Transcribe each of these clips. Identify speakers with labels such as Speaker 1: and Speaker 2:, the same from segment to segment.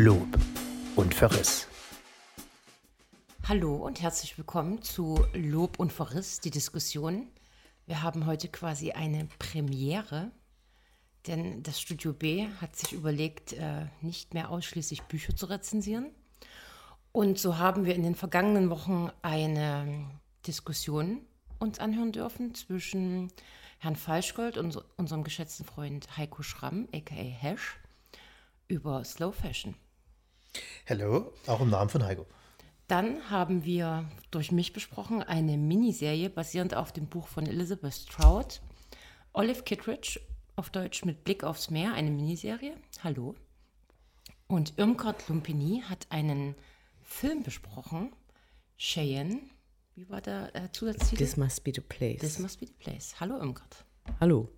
Speaker 1: Lob und Verriss.
Speaker 2: Hallo und herzlich willkommen zu Lob und Verriss, die Diskussion. Wir haben heute quasi eine Premiere, denn das Studio B hat sich überlegt, äh, nicht mehr ausschließlich Bücher zu rezensieren. Und so haben wir in den vergangenen Wochen eine Diskussion uns anhören dürfen zwischen Herrn Falschgold und unserem geschätzten Freund Heiko Schramm, aka Hash, über Slow Fashion.
Speaker 1: Hallo, auch im Namen von Heiko.
Speaker 2: Dann haben wir durch mich besprochen eine Miniserie basierend auf dem Buch von Elizabeth Stroud, Olive Kittredge, auf Deutsch mit Blick aufs Meer, eine Miniserie. Hallo. Und Irmgard Lumpini hat einen Film besprochen, Cheyenne. Wie war der äh, Zusatztitel?
Speaker 3: This must be the place.
Speaker 2: This must be the place. Hallo Irmgard.
Speaker 3: Hallo.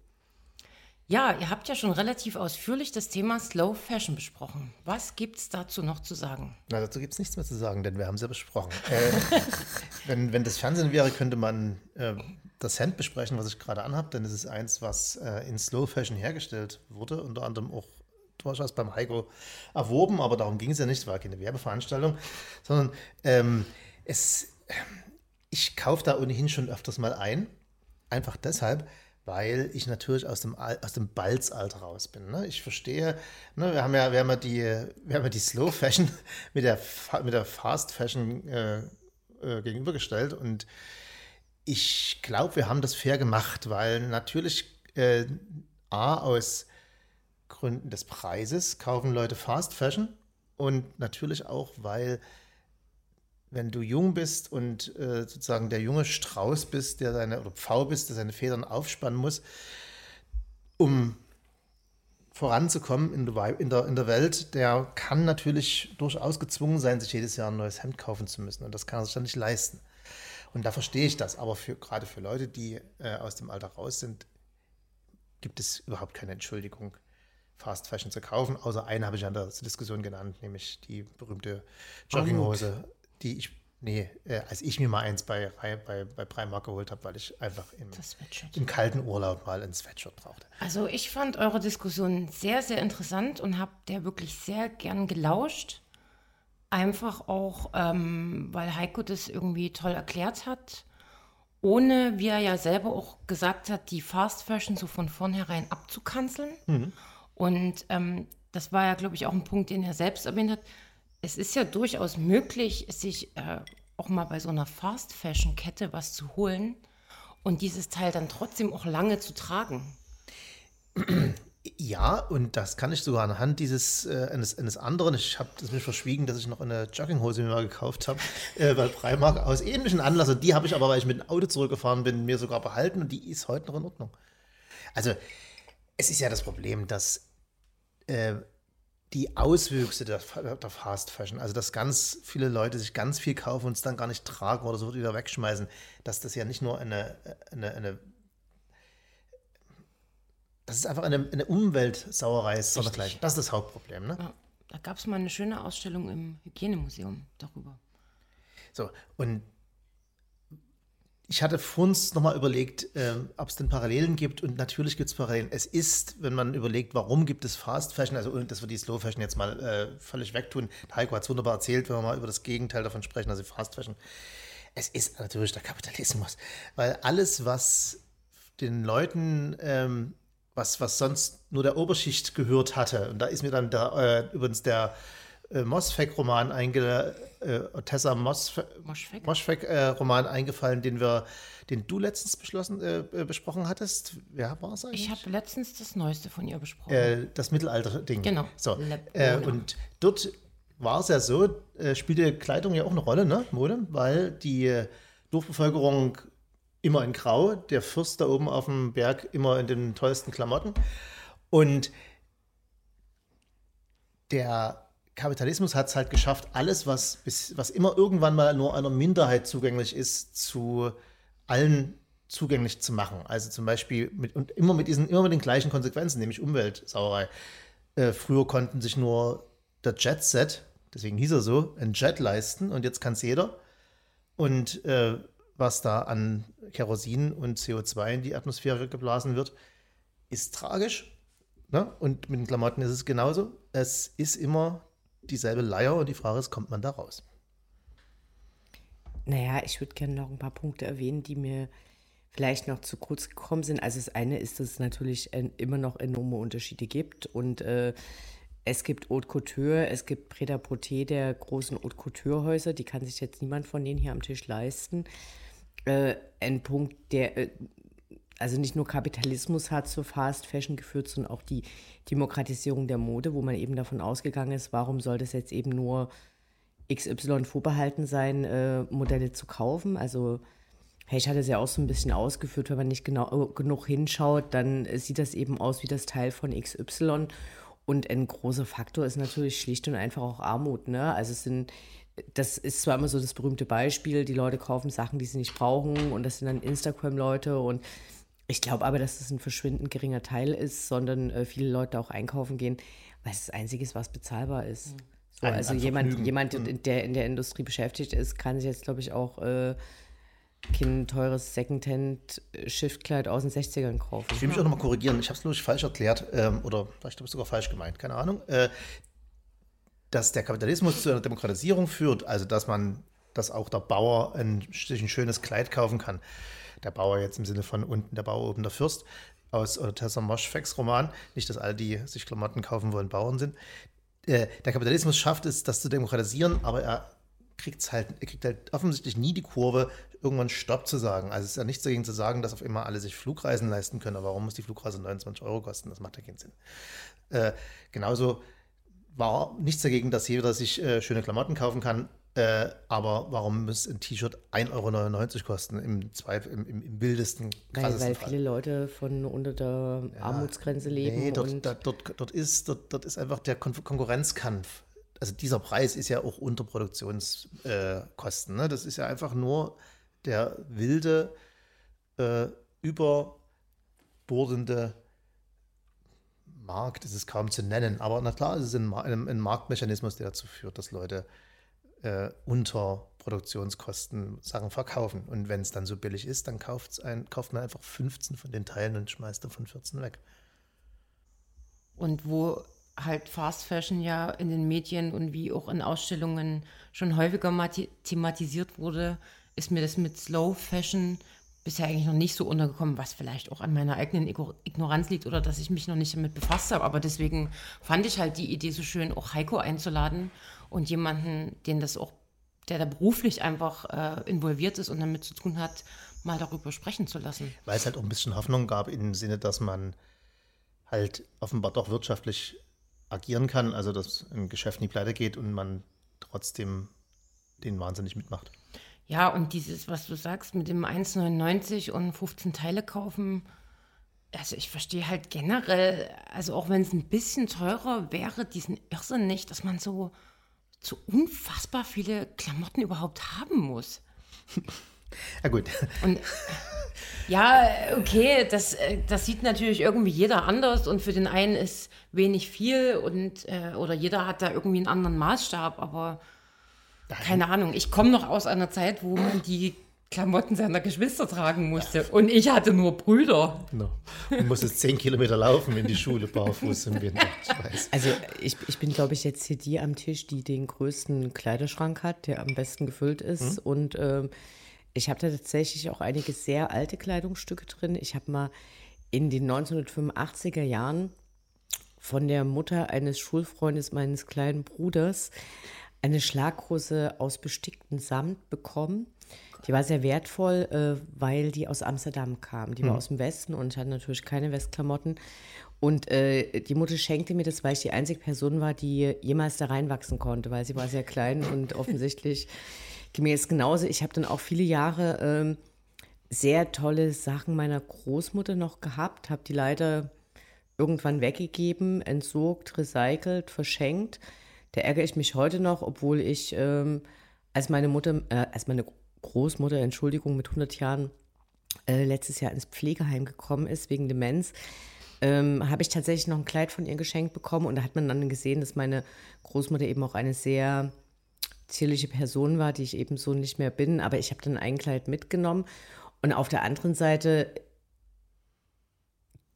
Speaker 2: Ja, ihr habt ja schon relativ ausführlich das Thema Slow Fashion besprochen. Was gibt es dazu noch zu sagen?
Speaker 1: Na, dazu gibt es nichts mehr zu sagen, denn wir haben es ja besprochen. äh, wenn, wenn das Fernsehen wäre, könnte man äh, das Hemd besprechen, was ich gerade anhabe, denn es ist eins, was äh, in Slow Fashion hergestellt wurde, unter anderem auch durchaus beim Heiko erworben, aber darum ging es ja nicht, es war keine Werbeveranstaltung, sondern ähm, es, ich kaufe da ohnehin schon öfters mal ein, einfach deshalb, weil ich natürlich aus dem, aus dem Balzalter raus bin. Ne? Ich verstehe, ne, wir, haben ja, wir, haben ja die, wir haben ja die Slow Fashion mit der, mit der Fast Fashion äh, äh, gegenübergestellt und ich glaube, wir haben das fair gemacht, weil natürlich äh, A, aus Gründen des Preises kaufen Leute Fast Fashion und natürlich auch, weil wenn du jung bist und äh, sozusagen der junge Strauß bist, der seine, oder Pfau bist, der seine Federn aufspannen muss, um voranzukommen in der, in, der, in der Welt, der kann natürlich durchaus gezwungen sein, sich jedes Jahr ein neues Hemd kaufen zu müssen. Und das kann er sich dann nicht leisten. Und da verstehe ich das. Aber für, gerade für Leute, die äh, aus dem Alter raus sind, gibt es überhaupt keine Entschuldigung, Fast Fashion zu kaufen. Außer eine habe ich an der Diskussion genannt, nämlich die berühmte Jogginghose die ich, nee, äh, als ich mir mal eins bei, bei, bei Primark geholt habe, weil ich einfach im, im kalten Urlaub mal ein Sweatshirt brauchte.
Speaker 2: Also ich fand eure Diskussion sehr, sehr interessant und habe der wirklich sehr gern gelauscht. Einfach auch, ähm, weil Heiko das irgendwie toll erklärt hat, ohne, wie er ja selber auch gesagt hat, die Fast Fashion so von vornherein abzukanzeln. Mhm. Und ähm, das war ja, glaube ich, auch ein Punkt, den er selbst erwähnt hat es ist ja durchaus möglich, sich äh, auch mal bei so einer Fast-Fashion-Kette was zu holen und dieses Teil dann trotzdem auch lange zu tragen.
Speaker 1: Ja, und das kann ich sogar anhand dieses äh, eines, eines anderen. Ich habe das mir verschwiegen, dass ich noch eine Jogginghose mir mal gekauft habe äh, bei Primark aus ähnlichen Anlass. die habe ich aber, weil ich mit dem Auto zurückgefahren bin, mir sogar behalten und die ist heute noch in Ordnung. Also es ist ja das Problem, dass äh, die Auswüchse der, der, Fast Fashion, also dass ganz viele Leute sich ganz viel kaufen und es dann gar nicht tragen oder so wieder wegschmeißen, dass das ja nicht nur eine, eine, eine das ist einfach eine, eine Umweltsauerei ist, sondern gleich. Das ist das Hauptproblem. Ne? Ja,
Speaker 2: da gab es mal eine schöne Ausstellung im Hygienemuseum darüber.
Speaker 1: So, und ich hatte vorhin nochmal überlegt, äh, ob es denn Parallelen gibt und natürlich gibt es Parallelen. Es ist, wenn man überlegt, warum gibt es Fast Fashion, also dass wir die Slow Fashion jetzt mal äh, völlig wegtun. Heiko hat es wunderbar erzählt, wenn wir mal über das Gegenteil davon sprechen, also Fast Fashion. Es ist natürlich der Kapitalismus, weil alles, was den Leuten, ähm, was, was sonst nur der Oberschicht gehört hatte, und da ist mir dann der, äh, übrigens der äh, Mosfeck-Roman einge äh, Tessa Moschfeck-Roman äh, eingefallen, den wir, den du letztens beschlossen, äh, äh besprochen hattest. Wer war es
Speaker 2: eigentlich? Ich habe letztens das Neueste von ihr besprochen.
Speaker 1: Äh, das Mittelalter-Ding.
Speaker 2: Genau.
Speaker 1: So. Äh, und dort war es ja so, spielte Kleidung ja auch eine Rolle, ne? Mode, weil die Dorfbevölkerung immer in Grau, der Fürst da oben auf dem Berg immer in den tollsten Klamotten. Und der Kapitalismus hat es halt geschafft, alles, was, bis, was immer irgendwann mal nur einer Minderheit zugänglich ist, zu allen zugänglich zu machen. Also zum Beispiel mit, und immer mit diesen, immer mit den gleichen Konsequenzen, nämlich Umweltsauerei. Äh, früher konnten sich nur der Jet Set, deswegen hieß er so, ein Jet leisten und jetzt kann es jeder. Und äh, was da an Kerosin und CO2 in die Atmosphäre geblasen wird, ist tragisch. Ne? Und mit den Klamotten ist es genauso. Es ist immer dieselbe Leier und die Frage ist, kommt man da raus?
Speaker 3: Naja, ich würde gerne noch ein paar Punkte erwähnen, die mir vielleicht noch zu kurz gekommen sind. Also das eine ist, dass es natürlich immer noch enorme Unterschiede gibt und äh, es gibt Haute Couture, es gibt Preda Poté der großen Haute Couture Häuser, die kann sich jetzt niemand von denen hier am Tisch leisten. Äh, ein Punkt, der äh, also nicht nur Kapitalismus hat zur Fast Fashion geführt, sondern auch die Demokratisierung der Mode, wo man eben davon ausgegangen ist, warum soll das jetzt eben nur XY vorbehalten sein, äh, Modelle zu kaufen. Also hey, ich hatte es ja auch so ein bisschen ausgeführt, wenn man nicht genau genug hinschaut, dann sieht das eben aus wie das Teil von XY. Und ein großer Faktor ist natürlich schlicht und einfach auch Armut. Ne? Also es sind, das ist zwar immer so das berühmte Beispiel, die Leute kaufen Sachen, die sie nicht brauchen und das sind dann Instagram-Leute und ich glaube aber, dass das ein verschwindend geringer Teil ist, sondern äh, viele Leute auch einkaufen gehen, weil es das Einzige ist, was bezahlbar ist. Mhm. So, also jemand, jemand, mhm. der in der Industrie beschäftigt ist, kann sich jetzt, glaube ich, auch äh, kein teures Secondhand-Shiftkleid aus den 60ern kaufen.
Speaker 1: Ich will mich auch nochmal korrigieren. Ich habe es, glaube ich, falsch erklärt ähm, oder vielleicht habe ich sogar falsch gemeint, keine Ahnung. Äh, dass der Kapitalismus zu einer Demokratisierung führt, also dass man, dass auch der Bauer ein, sich ein schönes Kleid kaufen kann der Bauer jetzt im Sinne von unten der Bauer, oben der Fürst aus Tessa Moschfecks Roman. Nicht, dass alle, die sich Klamotten kaufen wollen, Bauern sind. Äh, der Kapitalismus schafft es, das zu demokratisieren, aber er kriegt's halt, er kriegt halt offensichtlich nie die Kurve, irgendwann Stopp zu sagen. Also es ist ja nichts dagegen zu sagen, dass auf immer alle sich Flugreisen leisten können. Aber warum muss die Flugreise 29 Euro kosten? Das macht ja keinen Sinn. Äh, genauso war nichts dagegen, dass jeder sich äh, schöne Klamotten kaufen kann. Äh, aber warum muss ein T-Shirt 1,99 Euro kosten im, Zweifel, im, im, im wildesten,
Speaker 3: Weil, weil viele Leute von unter der ja, Armutsgrenze leben. Nee,
Speaker 1: dort, da, dort, dort, ist, dort, dort ist einfach der Kon Konkurrenzkampf. Also dieser Preis ist ja auch unter Produktionskosten. Äh, ne? Das ist ja einfach nur der wilde, äh, überbordende Markt, ist es kaum zu nennen. Aber na klar, es ist ein, ein, ein Marktmechanismus, der dazu führt, dass Leute äh, unter Produktionskosten Sachen verkaufen. Und wenn es dann so billig ist, dann ein, kauft man einfach 15 von den Teilen und schmeißt davon 14 weg.
Speaker 2: Und wo halt Fast Fashion ja in den Medien und wie auch in Ausstellungen schon häufiger thematisiert wurde, ist mir das mit Slow Fashion bisher eigentlich noch nicht so untergekommen, was vielleicht auch an meiner eigenen Ignoranz liegt oder dass ich mich noch nicht damit befasst habe. Aber deswegen fand ich halt die Idee so schön, auch Heiko einzuladen und jemanden, den das auch, der da beruflich einfach äh, involviert ist und damit zu tun hat, mal darüber sprechen zu lassen.
Speaker 1: Weil es halt auch ein bisschen Hoffnung gab im Sinne, dass man halt offenbar doch wirtschaftlich agieren kann, also dass ein Geschäft nie pleite geht und man trotzdem den wahnsinnig mitmacht.
Speaker 2: Ja, und dieses, was du sagst, mit dem 1,99 und 15 Teile kaufen, also ich verstehe halt generell, also auch wenn es ein bisschen teurer wäre, diesen Irrsinn nicht, dass man so so unfassbar viele Klamotten überhaupt haben muss.
Speaker 1: Ja, gut.
Speaker 2: Und ja, okay, das, äh, das sieht natürlich irgendwie jeder anders und für den einen ist wenig viel und äh, oder jeder hat da irgendwie einen anderen Maßstab, aber keine Ahnung. Ich komme noch aus einer Zeit, wo man die Klamotten seiner Geschwister tragen musste. Und ich hatte nur Brüder.
Speaker 1: No. Du musstest zehn Kilometer laufen in die Schule barfuß im Winter.
Speaker 3: Ich also ich, ich bin, glaube ich, jetzt hier die am Tisch, die den größten Kleiderschrank hat, der am besten gefüllt ist. Hm. Und ähm, ich habe da tatsächlich auch einige sehr alte Kleidungsstücke drin. Ich habe mal in den 1985er Jahren von der Mutter eines Schulfreundes meines kleinen Bruders eine Schlaghose aus besticktem Samt bekommen die war sehr wertvoll, äh, weil die aus Amsterdam kam. Die war mhm. aus dem Westen und hatte natürlich keine Westklamotten. Und äh, die Mutter schenkte mir das, weil ich die einzige Person war, die jemals da reinwachsen konnte, weil sie war sehr klein und offensichtlich gemäß genauso. Ich habe dann auch viele Jahre äh, sehr tolle Sachen meiner Großmutter noch gehabt, habe die leider irgendwann weggegeben, entsorgt, recycelt, verschenkt. Da ärgere ich mich heute noch, obwohl ich, ähm, als meine Mutter, äh, als meine Großmutter, Entschuldigung, mit 100 Jahren äh, letztes Jahr ins Pflegeheim gekommen ist wegen Demenz, ähm, habe ich tatsächlich noch ein Kleid von ihr geschenkt bekommen und da hat man dann gesehen, dass meine Großmutter eben auch eine sehr zierliche Person war, die ich eben so nicht mehr bin, aber ich habe dann ein Kleid mitgenommen. Und auf der anderen Seite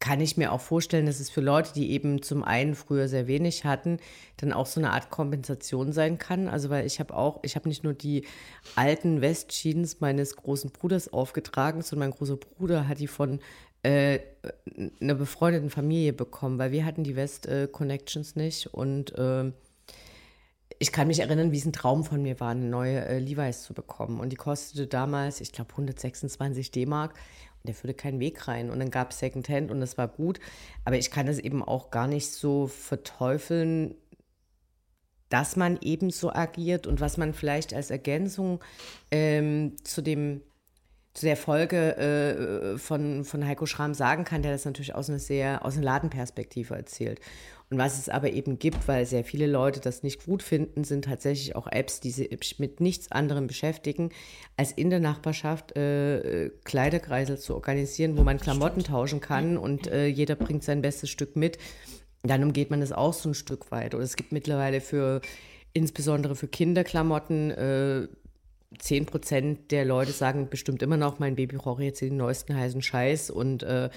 Speaker 3: kann ich mir auch vorstellen, dass es für Leute, die eben zum einen früher sehr wenig hatten, dann auch so eine Art Kompensation sein kann. Also weil ich habe auch, ich habe nicht nur die alten Westjeans meines großen Bruders aufgetragen, sondern mein großer Bruder hat die von äh, einer befreundeten Familie bekommen, weil wir hatten die West-Connections äh, nicht und äh, ich kann mich erinnern, wie es ein Traum von mir war, eine neue äh, Levi's zu bekommen. Und die kostete damals, ich glaube, 126 D-Mark. Der führte keinen Weg rein. Und dann gab es Secondhand und das war gut. Aber ich kann das eben auch gar nicht so verteufeln, dass man eben so agiert und was man vielleicht als Ergänzung ähm, zu dem zu der Folge äh, von, von Heiko Schramm sagen kann, der das natürlich aus einer sehr aus einer Ladenperspektive erzählt. Und was es aber eben gibt, weil sehr viele Leute das nicht gut finden, sind tatsächlich auch Apps, die sich mit nichts anderem beschäftigen, als in der Nachbarschaft äh, Kleiderkreisel zu organisieren, wo man Klamotten tauschen kann und äh, jeder bringt sein bestes Stück mit. Dann umgeht man das auch so ein Stück weit. Oder es gibt mittlerweile für, insbesondere für Kinderklamotten, 10 Prozent der Leute sagen bestimmt immer noch, mein Baby braucht jetzt den neuesten heißen Scheiß und äh,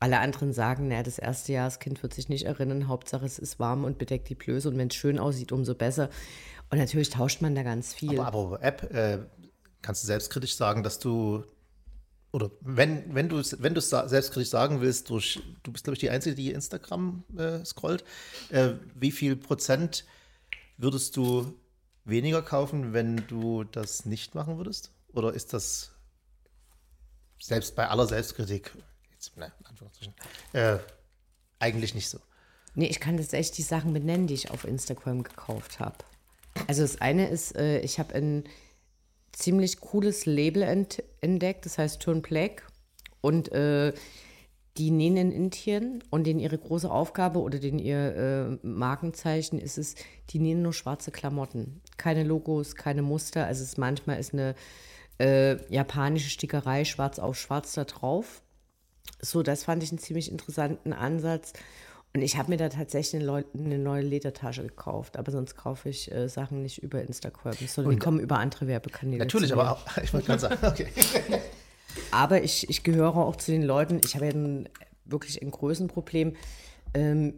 Speaker 3: alle anderen sagen, naja, das erste Jahr, das Kind wird sich nicht erinnern, Hauptsache es ist warm und bedeckt die Blöße und wenn es schön aussieht, umso besser. Und natürlich tauscht man da ganz viel.
Speaker 1: Aber, aber App, äh, kannst du selbstkritisch sagen, dass du, oder wenn, wenn du es wenn selbstkritisch sagen willst, durch, du bist, glaube ich, die Einzige, die Instagram äh, scrollt, äh, wie viel Prozent würdest du weniger kaufen, wenn du das nicht machen würdest? Oder ist das selbst bei aller Selbstkritik jetzt, ne, äh, eigentlich nicht so.
Speaker 3: Nee, ich kann tatsächlich die Sachen benennen, die ich auf Instagram gekauft habe. Also das eine ist, äh, ich habe ein ziemlich cooles Label ent entdeckt, das heißt Turn Black. Und äh, die nähen in Indien und denen ihre große Aufgabe oder den ihr äh, Markenzeichen ist es, die nähen nur schwarze Klamotten. Keine Logos, keine Muster. Also es ist manchmal ist eine äh, japanische Stickerei schwarz auf schwarz da drauf. So, das fand ich einen ziemlich interessanten Ansatz. Und ich habe mir da tatsächlich eine, eine, neue Ledertasche gekauft, aber sonst kaufe ich äh, Sachen nicht über Instagram, sondern die kommen über andere Werbekanäle.
Speaker 1: Natürlich, aber auch, ich wollte gerade sagen, okay.
Speaker 3: aber ich, ich gehöre auch zu den Leuten, ich habe ja wirklich ein Größenproblem. Ähm,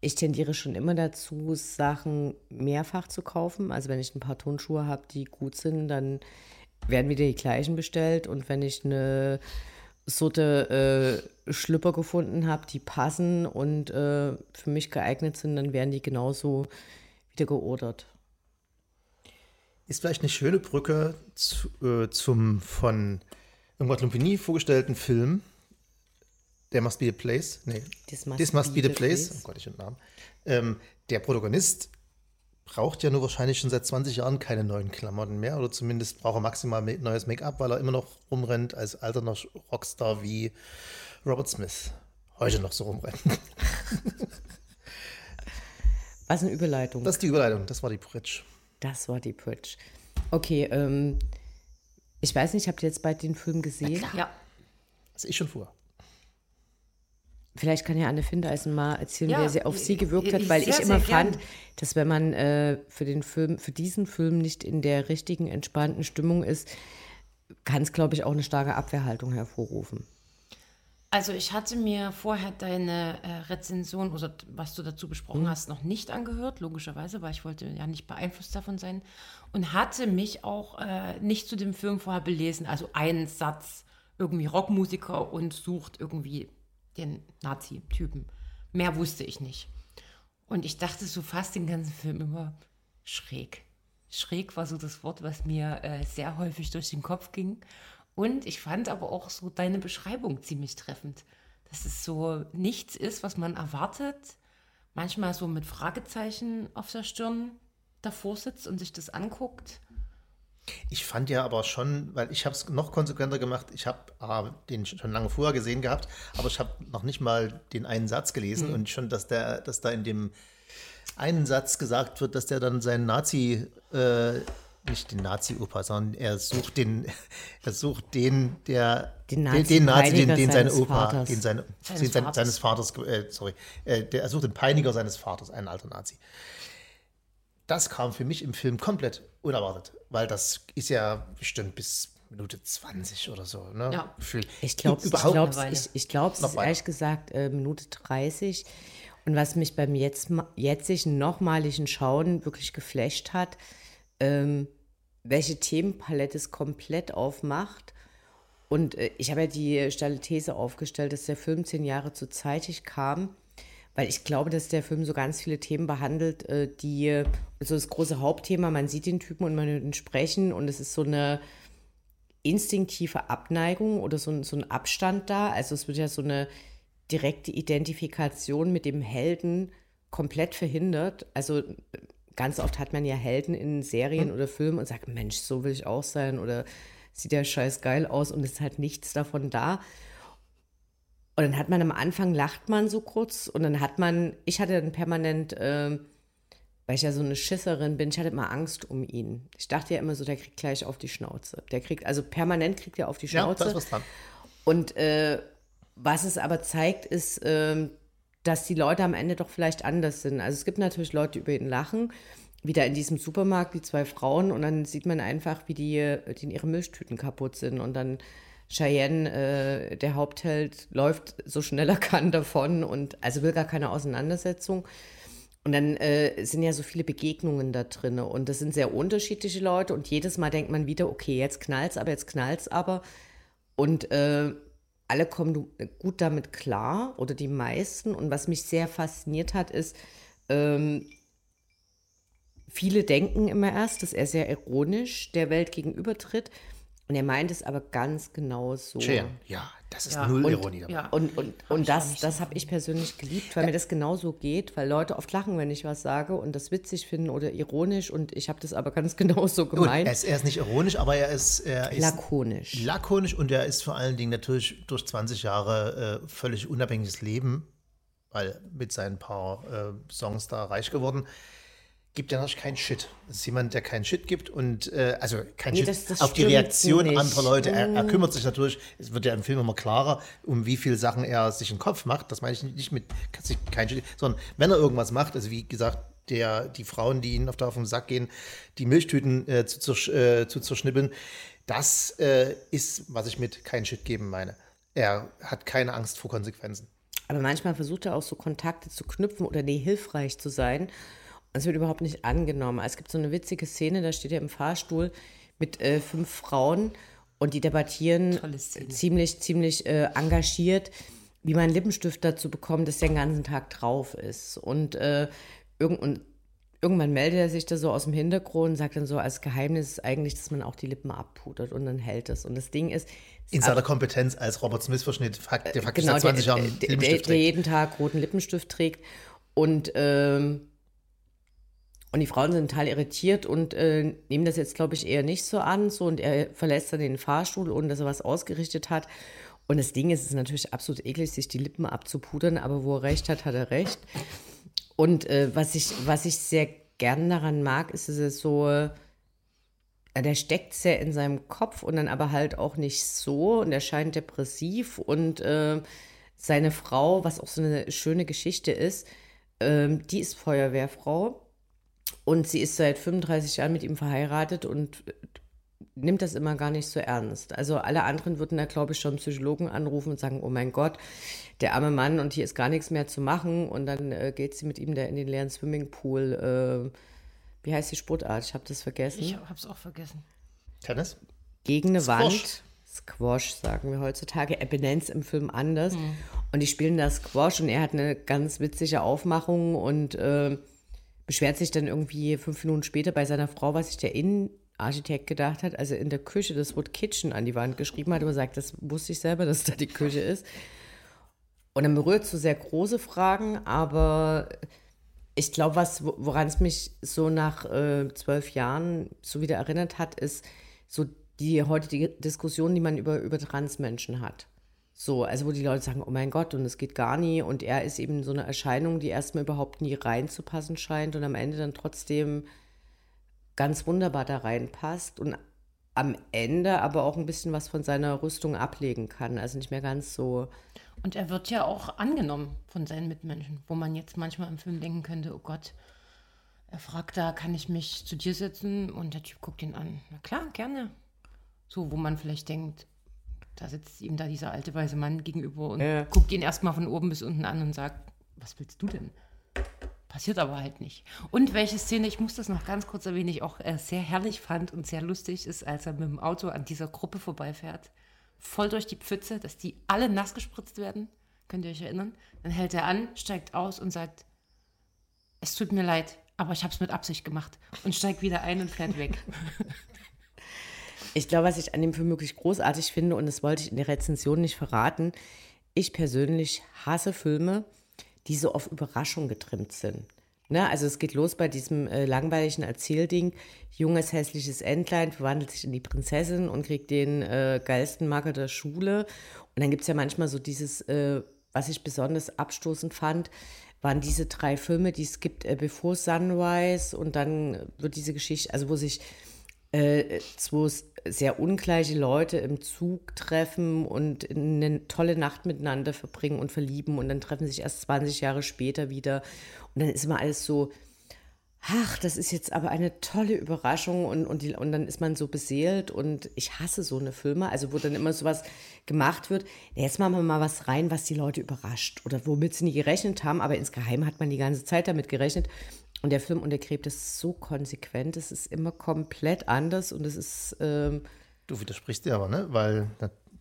Speaker 3: ich tendiere schon immer dazu, Sachen mehrfach zu kaufen. Also wenn ich ein paar Turnschuhe habe, die gut sind, dann werden wieder die gleichen bestellt. Und wenn ich eine Sorte äh, Schlüpper gefunden habe, die passen und äh, für mich geeignet sind, dann werden die genauso wieder geordert.
Speaker 1: Ist vielleicht eine schöne Brücke zu, äh, zum von Irmgard Lumpini vorgestellten Film. Der Must Be a Place. Nee, This Must, This must be, be, the Place. place. Oh Gott, ich den Namen. Ähm, der Protagonist braucht ja nur wahrscheinlich schon seit 20 Jahren keine neuen Klamotten mehr oder zumindest braucht er maximal neues Make-up, weil er immer noch rumrennt als alterner Rockstar wie Robert Smith heute noch so rumrennt.
Speaker 3: Was eine Überleitung.
Speaker 1: Das ist die Überleitung, das war die Bridge.
Speaker 3: Das war die Bridge. Okay, ähm, ich weiß nicht, habt ihr jetzt bald den Film gesehen?
Speaker 2: Ja.
Speaker 1: Das ist schon vor.
Speaker 3: Vielleicht kann ja Anne Findeisen mal erzählen, ja, wer sie auf sie gewirkt hat, weil sehr, ich immer fand, gern. dass wenn man äh, für den Film, für diesen Film nicht in der richtigen, entspannten Stimmung ist, kann es, glaube ich, auch eine starke Abwehrhaltung hervorrufen.
Speaker 2: Also ich hatte mir vorher deine äh, Rezension oder was du dazu besprochen mhm. hast, noch nicht angehört, logischerweise, weil ich wollte ja nicht beeinflusst davon sein und hatte mich auch äh, nicht zu dem Film vorher belesen. Also einen Satz, irgendwie Rockmusiker und sucht irgendwie den Nazi-Typen. Mehr wusste ich nicht. Und ich dachte so fast den ganzen Film immer schräg. Schräg war so das Wort, was mir äh, sehr häufig durch den Kopf ging. Und ich fand aber auch so deine Beschreibung ziemlich treffend. Dass es so nichts ist, was man erwartet. Manchmal so mit Fragezeichen auf der Stirn davor sitzt und sich das anguckt.
Speaker 1: Ich fand ja aber schon, weil ich habe es noch konsequenter gemacht. Ich habe ah, den schon lange vorher gesehen gehabt, aber ich habe noch nicht mal den einen Satz gelesen mhm. und schon, dass der, dass da in dem einen Satz gesagt wird, dass der dann seinen Nazi, äh, nicht den Nazi-Opa, sondern er sucht den, er sucht den, der
Speaker 3: den Nazi, den, den, Nazi,
Speaker 1: den, den seine Opa, Vaters. den seine, seines, Vaters. seines Vaters, äh, sorry, äh, der, er sucht den Peiniger seines Vaters, einen alten Nazi das kam für mich im Film komplett unerwartet, weil das ist ja bestimmt bis Minute 20 oder so. Ne?
Speaker 2: Ja.
Speaker 1: Gefühl.
Speaker 3: Ich glaube, ich glaube, ich, ich
Speaker 1: weiter.
Speaker 3: ehrlich gesagt äh, Minute 30. Und was mich beim jetzt, jetzigen nochmaligen Schauen wirklich geflasht hat, ähm, welche Themenpalette es komplett aufmacht. Und äh, ich habe ja die steile These aufgestellt, dass der Film zehn Jahre zu zeitig kam, weil ich glaube, dass der Film so ganz viele Themen behandelt, äh, die, äh, also das große Hauptthema, man sieht den Typen und man hört ihn sprechen und es ist so eine instinktive Abneigung oder so, ein- so ein Abstand da. Also es wird ja so eine direkte Identifikation mit dem Helden komplett verhindert. Also äh, ganz oft hat man ja Helden in Serien oder Filmen und sagt, Mensch, so will ich auch sein oder sieht ja scheiß geil aus und es ist halt nichts davon da. Und dann hat man am Anfang, lacht man so kurz und dann hat man, ich hatte dann permanent, ähm, weil ich ja so eine Schisserin bin, ich hatte immer Angst um ihn. Ich dachte ja immer so, der kriegt gleich auf die Schnauze. Der kriegt, also permanent kriegt er auf die
Speaker 1: Ja,
Speaker 3: Schnauze.
Speaker 1: da ist was dran.
Speaker 3: Und äh, was es aber zeigt, ist, ähm, dass die Leute am Ende doch vielleicht anders sind. Also es gibt natürlich Leute, die über ihn lachen. Wieder in diesem Supermarkt, die zwei Frauen, und dann sieht man einfach, wie die, die in ihre Milchtüten kaputt sind. Und dann Cheyenne, äh, der Hauptheld, läuft so schnell er kann davon und also will gar keine Auseinandersetzung. Und dann äh, sind ja so viele Begegnungen da drin. Und das sind sehr unterschiedliche Leute. Und jedes Mal denkt man wieder, okay, jetzt knallt's aber, jetzt knallt's aber. Und äh, alle kommen du- gut damit klar oder die meisten. Und was mich sehr fasziniert hat, ist, ähm, viele denken immer erst, dass er sehr ironisch der Welt gegenübertritt. Und er meint es aber ganz genau so.
Speaker 1: Cheyenne, ja, das ist
Speaker 2: Ja,
Speaker 1: null
Speaker 3: und-
Speaker 1: Ironie dabei.
Speaker 2: Ja.
Speaker 3: Und, und, und
Speaker 2: auch
Speaker 3: das, das
Speaker 2: so
Speaker 3: habe ich persönlich geliebt, weil mir das genauso geht, weil Leute oft lachen, wenn ich was sage und das witzig finden oder ironisch und ich habe das aber ganz genauso
Speaker 1: Gut,
Speaker 3: gemeint.
Speaker 1: er, ist, er ist nicht ironisch, aber er ist, er ist
Speaker 3: lakonisch.
Speaker 1: lakonisch und er ist vor allen Dingen natürlich durch 20 Jahre äh, völlig unabhängiges Leben, weil mit seinen paar äh, Songs da reich geworden, gibt natürlich keinen Shit. Das ist jemand, der keinen Shit gibt und äh, also kein
Speaker 3: Nee,
Speaker 1: Shit
Speaker 3: das- das
Speaker 1: auf die Reaktion
Speaker 3: nicht.
Speaker 1: anderer Leute. Er, er kümmert sich natürlich, es wird ja im Film immer klarer, um wie viele Sachen er sich den Kopf macht. Das meine ich nicht mit sich kein Shit, sondern wenn er irgendwas macht, also wie gesagt, der, die Frauen, die ihn auf, auf den Sack gehen, die Milchtüten äh, zu, zersch- äh, zu zerschnippeln, das äh, ist, was ich mit kein Shit geben meine. Er hat keine Angst vor Konsequenzen.
Speaker 3: Aber manchmal versucht er auch so Kontakte zu knüpfen oder nee, hilfreich zu sein. Es wird überhaupt nicht angenommen. Es gibt so eine witzige Szene, da steht er im Fahrstuhl mit äh, fünf Frauen und die debattieren ziemlich, ziemlich äh, engagiert, wie man einen Lippenstift dazu bekommt, dass der den ganzen Tag drauf ist. Und, äh, irgend, und irgendwann meldet er sich da so aus dem Hintergrund und sagt dann so, als Geheimnis ist eigentlich, dass man auch die Lippen abpudert und dann hält es. Und das Ding ist,
Speaker 1: In seiner Kompetenz als Robert Smith-Verschnitt, der faktisch
Speaker 3: genau,
Speaker 1: seit 20
Speaker 3: der,
Speaker 1: Jahren
Speaker 3: der, der,
Speaker 1: Lippenstift
Speaker 3: der
Speaker 1: trägt.
Speaker 3: jeden Tag roten Lippenstift trägt. Und, ähm, und die Frauen sind total irritiert und äh, nehmen das jetzt, glaube ich, eher nicht so an. So, und er verlässt dann den Fahrstuhl, ohne dass er was ausgerichtet hat. Und das Ding ist, es ist natürlich absolut eklig, sich die Lippen abzupudern, aber wo er recht hat, hat er recht. Und äh, was, ich, was ich sehr gern daran mag, ist, dass es so, äh, der steckt sehr in seinem Kopf und dann aber halt auch nicht so und er scheint depressiv und äh, seine Frau, was auch so eine schöne Geschichte ist, ähm, die ist Feuerwehrfrau und sie ist seit 35 Jahren mit ihm verheiratet und äh, nimmt das immer gar nicht so ernst. Also alle anderen würden da, glaube ich, schon einen Psychologen anrufen und sagen, oh mein Gott, der arme Mann und hier ist gar nichts mehr zu machen. Und dann äh, geht sie mit ihm da in den leeren Swimmingpool. Äh, wie heißt die Sportart? Ich habe das vergessen.
Speaker 2: Ich hab's auch vergessen.
Speaker 1: Tennis?
Speaker 3: Gegen eine
Speaker 1: Squash.
Speaker 3: Wand. Squash, sagen wir heutzutage. Er benennt es im Film anders. Und die spielen da Squash und er hat eine ganz witzige Aufmachung und äh, beschwert sich dann irgendwie fünf Minuten später bei seiner Frau, was sich der Innenarchitekt gedacht hat, also in der Küche das Wort Kitchen an die Wand geschrieben hat, aber sagt, das wusste ich selber, dass da die Küche ist. Und dann berührt so sehr große Fragen, aber ich glaube, was, wo- woran es mich so nach äh, zwölf Jahren so wieder erinnert hat, ist so die heutige Diskussion, die man über, über Transmenschen hat. So, also wo die Leute sagen, oh mein Gott, und es geht gar nie. Und er ist eben so eine Erscheinung, die erstmal überhaupt nie reinzupassen scheint und am Ende dann trotzdem ganz wunderbar da reinpasst und am Ende aber auch ein bisschen was von seiner Rüstung ablegen kann. Also nicht mehr ganz so.
Speaker 2: Und er wird ja auch angenommen von seinen Mitmenschen, wo man jetzt manchmal im Film denken könnte, oh Gott, er fragt da, kann ich mich zu dir setzen? Und der Typ guckt ihn an. Na klar, gerne. So, wo man vielleicht denkt, da sitzt ihm da dieser alte weiße Mann gegenüber und
Speaker 3: Ja.
Speaker 2: guckt ihn erstmal von oben bis unten an und sagt, was willst du denn? Passiert aber halt nicht. Und welche Szene, ich muss das noch ganz kurz erwähnen, ich auch äh, sehr herrlich fand und sehr lustig ist, als er mit dem Auto an dieser Gruppe vorbeifährt, voll durch die Pfütze, dass die alle nass gespritzt werden. Könnt ihr euch erinnern? Dann hält er an, steigt aus und sagt, es tut mir leid, aber ich habe es mit Absicht gemacht und steigt wieder ein und fährt weg.
Speaker 3: Ich glaube, was ich an dem Film wirklich großartig finde, und das wollte ich in der Rezension nicht verraten, ich persönlich hasse Filme, die so auf Überraschung getrimmt sind. Ne? Also es geht los bei diesem äh, langweiligen Erzählding, junges hässliches Entlein verwandelt sich in die Prinzessin und kriegt den äh, geilsten Macker der Schule. Und dann gibt es ja manchmal so dieses, äh, was ich besonders abstoßend fand, waren diese drei Filme, die es gibt, äh, Before Sunrise und dann wird diese Geschichte, also wo sich äh, zwei s- sehr ungleiche Leute im Zug treffen und eine tolle Nacht miteinander verbringen und verlieben und dann treffen sich erst 20 Jahre später wieder. Und dann ist immer alles so, ach, das ist jetzt aber eine tolle Überraschung und, und, die, und dann ist man so beseelt und ich hasse so eine Filme, also wo dann immer sowas gemacht wird, jetzt machen wir mal was rein, was die Leute überrascht oder womit sie nie gerechnet haben, aber insgeheim hat man die ganze Zeit damit gerechnet und der Film untergräbt es so konsequent, es ist immer komplett anders und es ist, ähm,
Speaker 1: Du widersprichst dir aber, ne? Weil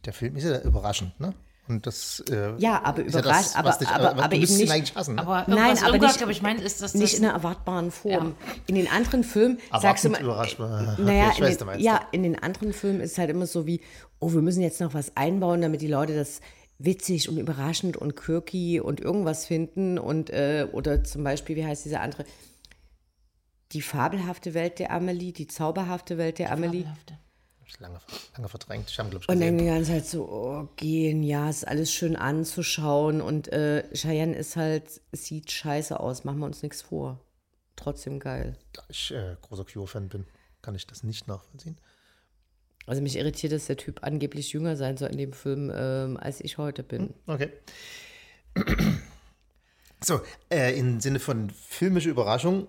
Speaker 1: der Film ist ja überraschend, ne? Und das äh,
Speaker 3: Ja, aber
Speaker 1: ist ja
Speaker 3: überrascht-
Speaker 1: das,
Speaker 3: aber-
Speaker 1: dich,
Speaker 3: aber- aber
Speaker 1: du müsstest
Speaker 3: eben
Speaker 1: ihn
Speaker 3: nicht-
Speaker 1: eigentlich hassen, ne?
Speaker 2: Aber
Speaker 3: Nein, aber nicht-
Speaker 2: ich, meint, ist,
Speaker 3: nicht
Speaker 2: das
Speaker 3: in einer erwartbaren Form.
Speaker 2: Ja.
Speaker 3: In den anderen Filmen sagst du immer,
Speaker 1: überraschbar. Okay,
Speaker 3: naja,
Speaker 1: ich
Speaker 3: in den, ja. in den anderen Filmen ist es halt immer so wie, oh, wir müssen jetzt noch was einbauen, damit die Leute das witzig und überraschend und quirky und irgendwas finden und äh, oder zum Beispiel, wie heißt diese andere, die fabelhafte Welt der Amelie, die zauberhafte Welt der Amelie.
Speaker 2: Fabelhafte.
Speaker 1: Lange, lange verdrängt. Ich habe glaube ich
Speaker 3: Und dann die ganze Zeit so, oh, genial, ist alles schön anzuschauen. Und äh, Cheyenne ist halt, sieht scheiße aus, machen wir uns nichts vor. Trotzdem geil.
Speaker 1: Da ich äh, großer Cure-Fan bin, kann ich das nicht nachvollziehen.
Speaker 3: Also mich irritiert, dass der Typ angeblich jünger sein soll in dem Film, ähm, als ich heute bin.
Speaker 1: Okay. So, äh, im Sinne von filmische Überraschung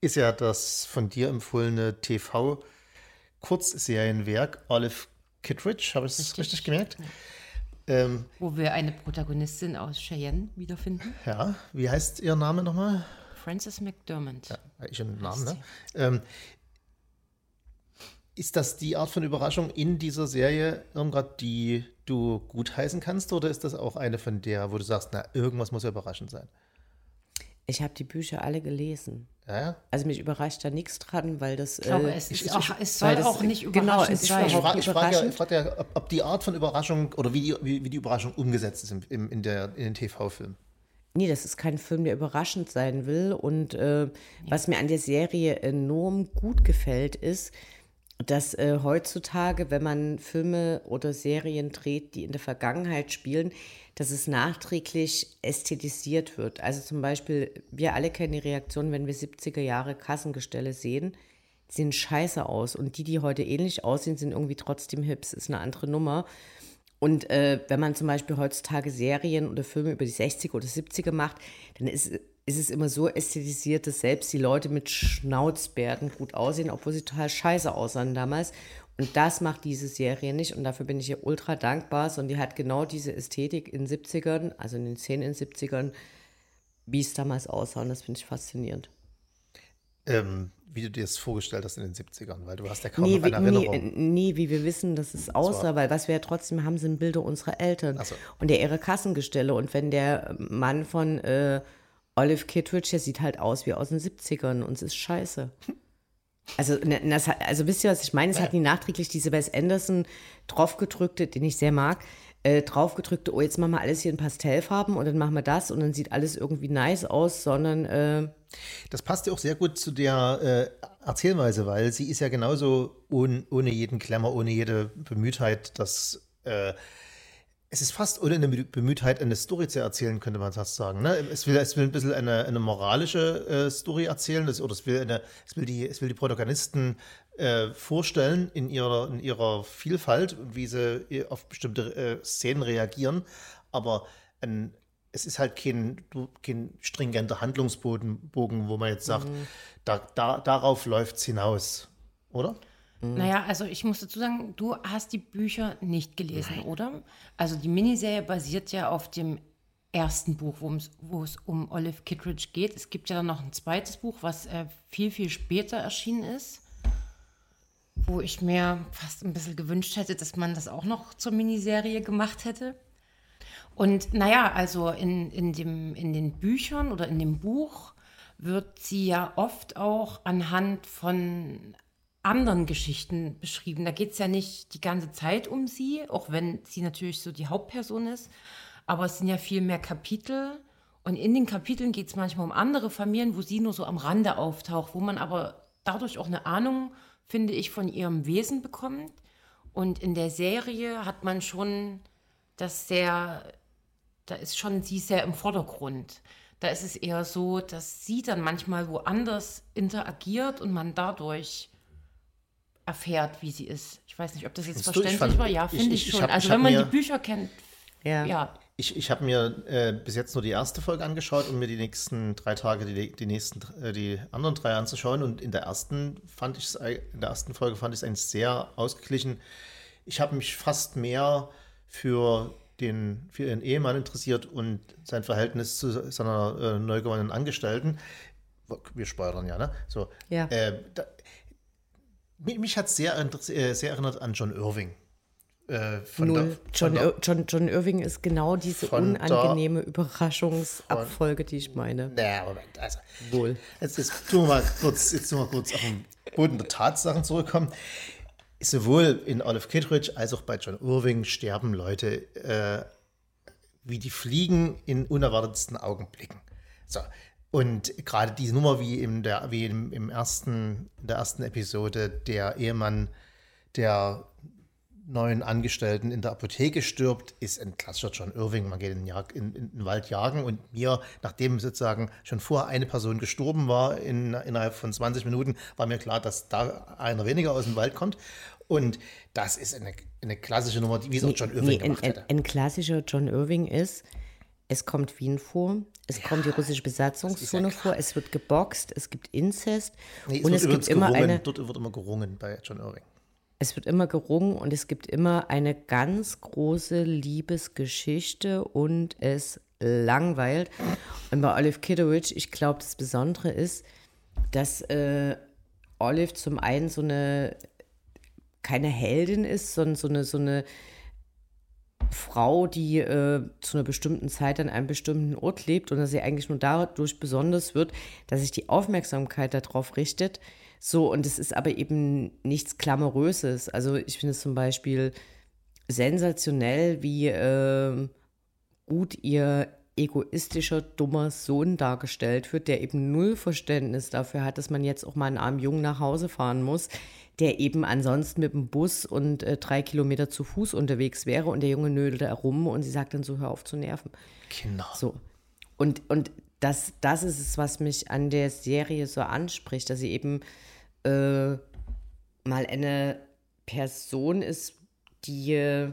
Speaker 1: ist ja das von dir empfohlene TV-Kurzserienwerk Olive Kittredge, habe ich das
Speaker 2: Richtig.
Speaker 1: richtig gemerkt? Ähm,
Speaker 2: Wo wir eine Protagonistin aus Cheyenne wiederfinden.
Speaker 1: ja, wie heißt ihr Name nochmal?
Speaker 2: Frances McDermott.
Speaker 1: Ich einen Namen, ne? Ähm, ist das die Art von Überraschung in dieser Serie, Irmgard, die du gutheißen kannst, oder ist das auch eine von der, wo du sagst, na, irgendwas muss ja überraschend sein?
Speaker 3: Ich habe die Bücher alle gelesen.
Speaker 1: Ja.
Speaker 3: Also mich überrascht da nichts dran, weil das.
Speaker 2: Ich glaube,
Speaker 3: äh,
Speaker 2: es, ist
Speaker 1: ich-
Speaker 2: auch, es soll
Speaker 3: das-
Speaker 2: auch nicht
Speaker 3: genau,
Speaker 2: überraschend
Speaker 3: es ist
Speaker 2: sein.
Speaker 1: Ich frage ich frag ja, frag ja ob, ob die Art von Überraschung oder wie die, wie, wie die Überraschung umgesetzt ist im, im, in, der, in den TV-Filmen.
Speaker 3: Nee, das ist kein Film, der überraschend sein will. Und äh, was mir an der Serie enorm gut gefällt, ist, dass äh, heutzutage, wenn man Filme oder Serien dreht, die in der Vergangenheit spielen, dass es nachträglich ästhetisiert wird. Also zum Beispiel, wir alle kennen die Reaktion, wenn wir 70er Jahre Kassengestelle sehen, sehen scheiße aus. Und die, die heute ähnlich aussehen, sind irgendwie trotzdem hips. Ist eine andere Nummer. Und äh, wenn man zum Beispiel heutzutage Serien oder Filme über die 60er oder 70er macht, dann ist, ist es immer so ästhetisiert, dass selbst die Leute mit Schnauzbärten gut aussehen, obwohl sie total scheiße aussahen damals. Und das macht diese Serie nicht und dafür bin ich ihr ultra dankbar, sondern die hat genau diese Ästhetik in den 70ern, also in den Szenen in den 70ern, wie es damals aussah und das finde ich faszinierend.
Speaker 1: Ähm, wie du dir das vorgestellt hast in den 70ern, weil du hast ja kaum
Speaker 3: Nee
Speaker 1: noch
Speaker 3: wie,
Speaker 1: eine
Speaker 3: nee,
Speaker 1: Erinnerung.
Speaker 3: äh, nee, wie wir wissen, dass es aussah, weil was wir ja trotzdem haben, sind Bilder unserer Eltern
Speaker 1: so.
Speaker 3: und der ihre Kassengestelle. Und wenn der Mann von äh, Olive Kittredge, der sieht halt aus wie aus den 70ern und es ist scheiße. Also, ne, das, also wisst ihr, was ich meine? Es hat nie nachträglich diese Wes Anderson draufgedrückte, den ich sehr mag, äh, draufgedrückte, oh, jetzt machen wir alles hier in Pastellfarben und dann machen wir das und dann sieht alles irgendwie nice aus, sondern äh,
Speaker 1: Das passt ja auch sehr gut zu der äh, Erzählweise, weil sie ist ja genauso ohne, ohne jeden Klemmer, ohne jede Bemühtheit, dass äh, es ist fast ohne eine Bemühtheit, eine Story zu erzählen, könnte man fast sagen. Ne? Es, will, es will ein bisschen eine, eine moralische äh, Story erzählen, das, oder es will, eine, es, will die, es will die Protagonisten äh, vorstellen in ihrer, in ihrer Vielfalt, wie sie auf bestimmte äh, Szenen reagieren. Aber ein, es ist halt kein, kein stringenter Handlungsbogen, Bogen, wo man jetzt sagt, da, da, darauf läuft es hinaus, oder?
Speaker 2: Naja, also ich muss dazu sagen, du hast die Bücher nicht gelesen, oder? Also die Miniserie basiert ja auf dem ersten Buch, wo es um Olive Kittredge geht. Es gibt ja dann noch ein zweites Buch, was äh, viel, viel später erschienen ist, wo ich mir fast ein bisschen gewünscht hätte, dass man das auch noch zur Miniserie gemacht hätte. Und naja, also in, in, dem, in den Büchern oder in dem Buch wird sie ja oft auch anhand von anderen Geschichten beschrieben. Da geht es ja nicht die ganze Zeit um sie, auch wenn sie natürlich so die Hauptperson ist. Aber es sind ja viel mehr Kapitel. Und in den Kapiteln geht es manchmal um andere Familien, wo sie nur so am Rande auftaucht, wo man aber dadurch auch eine Ahnung, finde ich, von ihrem Wesen bekommt. Und in der Serie hat man schon das sehr, da ist schon sie sehr im Vordergrund. Da ist es eher so, dass sie dann manchmal woanders interagiert und man dadurch erfährt, wie sie ist. Ich weiß nicht, ob das jetzt
Speaker 1: Findest
Speaker 2: verständlich
Speaker 1: fand-
Speaker 2: war. Ja, finde
Speaker 1: ich-
Speaker 2: ich, schon.
Speaker 1: hab-
Speaker 2: also wenn man
Speaker 1: mir-
Speaker 2: die Bücher kennt,
Speaker 3: Ja.
Speaker 2: ja.
Speaker 1: Ich, ich habe mir äh, bis jetzt nur die erste Folge angeschaut, um mir die nächsten drei Tage die, die nächsten äh, die anderen drei anzuschauen. Und in der ersten fand ich es in der ersten Folge fand ich es eigentlich sehr ausgeglichen. Ich habe mich fast mehr für den für ihren Ehemann interessiert und sein Verhältnis zu seiner äh, neu gewonnenen Angestellten. Wir spoilern ja, ne? So.
Speaker 3: Ja.
Speaker 1: Äh, da, mich hat es sehr, äh, sehr erinnert an John Irving. Äh,
Speaker 3: Null.
Speaker 1: der-
Speaker 3: John,
Speaker 1: der-
Speaker 3: John, John Irving ist genau diese
Speaker 1: Von der-
Speaker 3: unangenehme Überraschungsabfolge, die ich meine.
Speaker 1: Naja, Moment, also.
Speaker 3: Wohl.
Speaker 1: Jetzt, jetzt tun wir mal kurz, jetzt tun wir kurz auf den Boden der Tatsachen zurückkommen. Sowohl in Olive Kittredge als auch bei John Irving sterben Leute äh, wie die Fliegen in unerwartetsten Augenblicken. So. Und gerade diese Nummer, wie, in der, wie im, im ersten, in der ersten Episode, der Ehemann der neuen Angestellten in der Apotheke stirbt, ist ein klassischer John Irving. Man geht in in, in den Wald jagen und mir, nachdem sozusagen schon vorher eine Person gestorben war, in, innerhalb von 20 Minuten, war mir klar, dass da einer weniger aus dem Wald kommt. Und das ist eine, eine klassische Nummer, die wie es auch John Irving
Speaker 3: Nee, ein,
Speaker 1: gemacht
Speaker 3: ein,
Speaker 1: hätte.
Speaker 3: ein klassischer John Irving ist, es kommt Wien vor, es kommt die russische Besatzungszone
Speaker 1: klar.
Speaker 3: vor, es wird geboxt, es gibt Inzest
Speaker 1: Nee, es
Speaker 3: und es gibt immer
Speaker 1: gerungen.
Speaker 3: eine,
Speaker 1: Dort wird immer gerungen bei John Irving.
Speaker 3: es wird immer gerungen und es gibt immer eine ganz große Liebesgeschichte und es langweilt. Und bei Olive Kittredge, ich glaube, das Besondere ist, dass äh, Olive zum einen so eine keine Heldin ist, sondern so eine, so eine Frau, die äh, zu einer bestimmten Zeit an einem bestimmten Ort lebt und dass sie eigentlich nur dadurch besonders wird, dass sich die Aufmerksamkeit darauf richtet. So, und es ist aber eben nichts Glamouröses. Also ich finde es zum Beispiel sensationell, wie äh, gut ihr egoistischer, dummer Sohn dargestellt wird, der eben null Verständnis dafür hat, dass man jetzt auch mal einen armen Jungen nach Hause fahren muss, der eben ansonsten mit dem Bus und äh, drei Kilometer zu Fuß unterwegs wäre und der Junge nödelte herum und sie sagt dann so, hör auf zu nerven.
Speaker 1: Kinder.
Speaker 3: So. Und, und das, das ist es, was mich an der Serie so anspricht, dass sie eben äh, mal eine Person ist, die äh,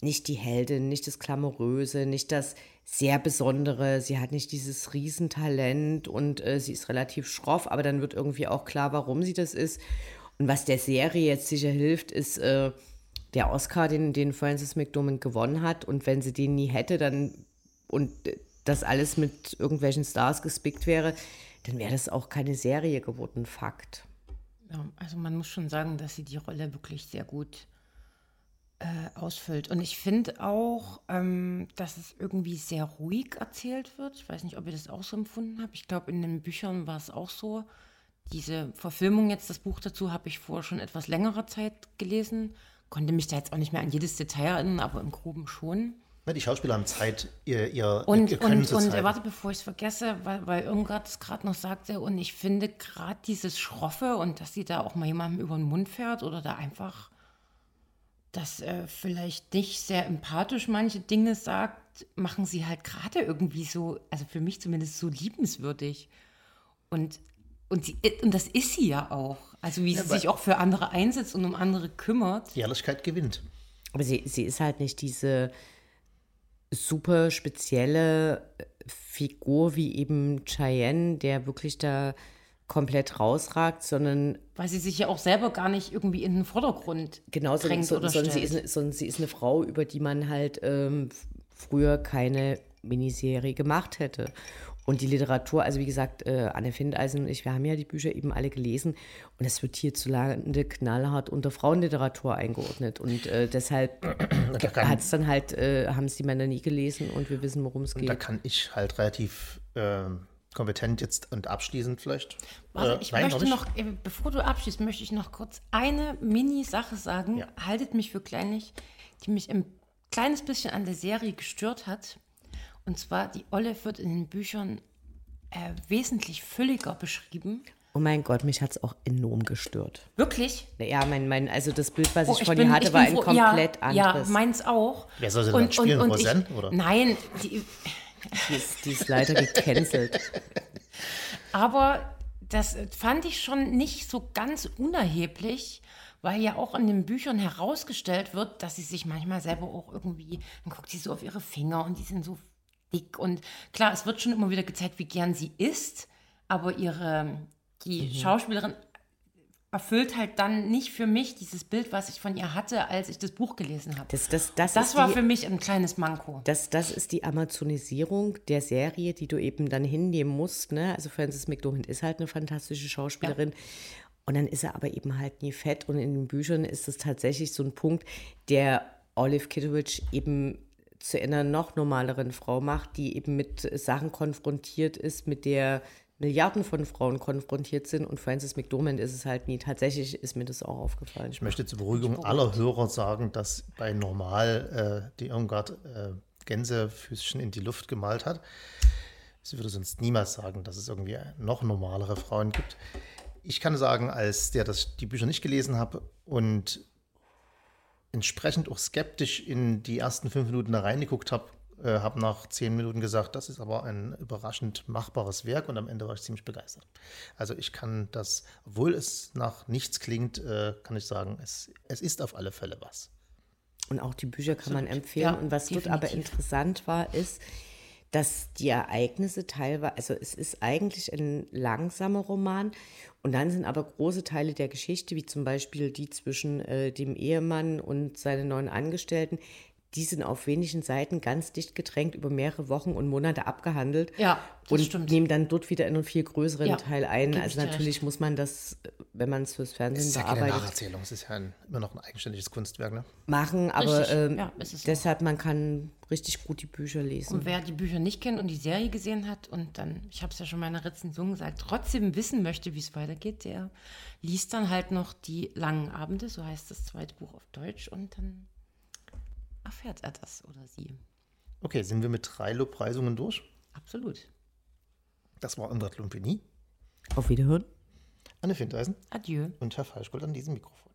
Speaker 3: nicht die Heldin, nicht das Glamouröse, nicht das sehr Besondere. Sie hat nicht dieses Riesentalent und äh, sie ist relativ schroff, aber dann wird irgendwie auch klar, warum sie das ist. Und was der Serie jetzt sicher hilft, ist äh, der Oscar, den, den Frances McDormand gewonnen hat. Und wenn sie den nie hätte, dann und das alles mit irgendwelchen Stars gespickt wäre, dann wäre das auch keine Serie geworden, Fakt.
Speaker 2: Ja, also man muss schon sagen, dass sie die Rolle wirklich sehr gut äh, ausfüllt. Und ich finde auch, ähm, dass es irgendwie sehr ruhig erzählt wird. Ich weiß nicht, ob ihr das auch so empfunden habt. Ich glaube, in den Büchern war es auch so. Diese Verfilmung jetzt, das Buch dazu, habe ich vor schon etwas längerer Zeit gelesen. Konnte mich da jetzt auch nicht mehr an jedes Detail erinnern, aber im Groben schon.
Speaker 1: Ne, Die Schauspieler haben Zeit, ihr, ihr,
Speaker 2: Und,
Speaker 1: ihr Können
Speaker 2: und, und
Speaker 1: zeigen.
Speaker 2: warte, bevor ich es vergesse, weil, weil irgendwas es gerade noch sagte, und ich finde gerade dieses Schroffe und dass sie da auch mal jemandem über den Mund fährt oder da einfach das äh, vielleicht nicht sehr empathisch manche Dinge sagt, machen sie halt gerade irgendwie so, also für mich zumindest so liebenswürdig. Und, und, sie, und das ist sie ja auch. Also wie sie
Speaker 1: weil-
Speaker 2: sich auch für andere einsetzt und um andere kümmert.
Speaker 1: Die Ehrlichkeit gewinnt.
Speaker 3: Aber sie, sie ist halt nicht diese super spezielle äh, Figur wie eben Cheyenne, der wirklich da komplett rausragt, sondern
Speaker 2: Weil sie sich ja auch selber gar nicht irgendwie in den Vordergrund
Speaker 3: genau,
Speaker 2: drängt oder
Speaker 3: sondern, sie
Speaker 2: stellt.
Speaker 3: ist, eine- sondern sie ist eine Frau, über die man halt ähm, früher keine Miniserie gemacht hätte. Und die Literatur, also wie gesagt, äh, Anne Findeisen und ich, wir haben ja die Bücher eben alle gelesen und es wird hierzulande knallhart unter Frauenliteratur eingeordnet. Und äh, deshalb
Speaker 1: Da
Speaker 3: hat es dann halt, äh, haben es die Männer nie gelesen und wir wissen, worum es
Speaker 1: da
Speaker 3: geht.
Speaker 1: kann ich halt relativ ähm, kompetent jetzt und abschließend vielleicht.
Speaker 2: Warte,
Speaker 1: äh,
Speaker 2: ich
Speaker 1: nein,
Speaker 2: möchte noch, äh, bevor du abschließt, möchte ich noch kurz eine Mini-Sache sagen.
Speaker 1: Ja.
Speaker 2: Haltet mich für kleinlich, die mich ein kleines bisschen an der Serie gestört hat. Und zwar, die Olive wird in den Büchern äh, wesentlich fülliger beschrieben.
Speaker 3: Oh mein Gott, mich hat es auch enorm gestört.
Speaker 2: Wirklich?
Speaker 3: Ja, mein, mein, also das Bild, was
Speaker 2: Oh,
Speaker 3: ich von ihr hatte,
Speaker 2: ich
Speaker 3: war ein
Speaker 2: froh-
Speaker 3: komplett
Speaker 2: ja, Ja,
Speaker 3: anderes.
Speaker 2: meins auch.
Speaker 1: Wer soll sie denn spielen, Roseanne, oder?
Speaker 2: Nein, die,
Speaker 3: die, ist, die ist leider gecancelt.
Speaker 2: Aber das fand ich schon nicht so ganz unerheblich, weil ja auch in den Büchern herausgestellt wird, dass sie sich manchmal selber auch irgendwie, dann guckt sie so auf ihre Finger und die sind so dick. Und klar, es wird schon immer wieder gezeigt, wie gern sie isst, aber ihre, die Schauspielerin erfüllt halt dann nicht für mich dieses Bild, was ich von ihr hatte, als ich das Buch gelesen habe.
Speaker 3: Das, das, das,
Speaker 2: Das war
Speaker 3: die,
Speaker 2: für mich ein kleines Manko.
Speaker 3: das, das ist die Amazonisierung der Serie, die du eben dann hinnehmen musst. Ne? Also Frances McDormand ist halt eine fantastische Schauspielerin. Und dann ist er aber eben halt nie fett. Und in den Büchern ist es tatsächlich so ein Punkt, der Olive Kitteridge eben zu einer noch normaleren Frau macht, die eben mit Sachen konfrontiert ist, mit der Milliarden von Frauen konfrontiert sind. Und Frances McDormand ist es halt nie. Tatsächlich ist mir das auch aufgefallen.
Speaker 1: Ich möchte zur Beruhigung aller Hörer sagen, dass bei Normal äh, die Irmgard äh, Gänsefüßchen in die Luft gemalt hat. Sie würde sonst niemals sagen, dass es irgendwie noch normalere Frauen gibt. Ich kann sagen, als der das, die Bücher nicht gelesen habe und entsprechend auch skeptisch in die ersten fünf Minuten da reingeguckt habe, äh, habe nach zehn Minuten gesagt, das ist aber ein überraschend machbares Werk und am Ende war ich ziemlich begeistert. Also ich kann das, obwohl es nach nichts klingt, äh, kann ich sagen, es, es ist auf alle Fälle was.
Speaker 3: Und auch die Bücher kann man empfehlen.
Speaker 2: Ja,
Speaker 3: und was dort aber interessant war, ist, dass die Ereignisse teilweise, also es ist eigentlich ein langsamer Roman und dann sind aber große Teile der Geschichte, wie zum Beispiel die zwischen äh, dem Ehemann und seinen neuen Angestellten, die sind auf wenigen Seiten ganz dicht gedrängt über mehrere Wochen und Monate abgehandelt.
Speaker 2: Ja, das
Speaker 3: und
Speaker 2: stimmt.
Speaker 3: nehmen dann dort wieder einen viel größeren
Speaker 2: Ja,
Speaker 3: Teil ein. Also natürlich muss man das, wenn man es fürs
Speaker 1: Es
Speaker 3: Fernsehen
Speaker 1: ist ja keine
Speaker 3: bearbeitet,
Speaker 1: Nacherzählung, es ist ja ein, immer noch ein eigenständiges Kunstwerk. Ne?
Speaker 3: machen, aber ähm,
Speaker 2: ja, es
Speaker 3: deshalb man kann richtig gut die Bücher lesen.
Speaker 2: Und wer die Bücher nicht kennt und die Serie gesehen hat und dann, ich habe es ja schon in meiner Rezension gesagt, trotzdem wissen möchte, wie es weitergeht, der liest dann halt noch die langen Abende, so heißt das zweite Buch auf Deutsch, und dann erfährt er das oder sie.
Speaker 1: Okay, sind wir mit drei Lobpreisungen durch?
Speaker 2: Absolut.
Speaker 1: Das war Irmgard Lumpini,
Speaker 3: Auf Wiederhören.
Speaker 1: Anne Findeisen
Speaker 2: Adieu.
Speaker 1: und Herr Falschgold an diesem Mikrofon.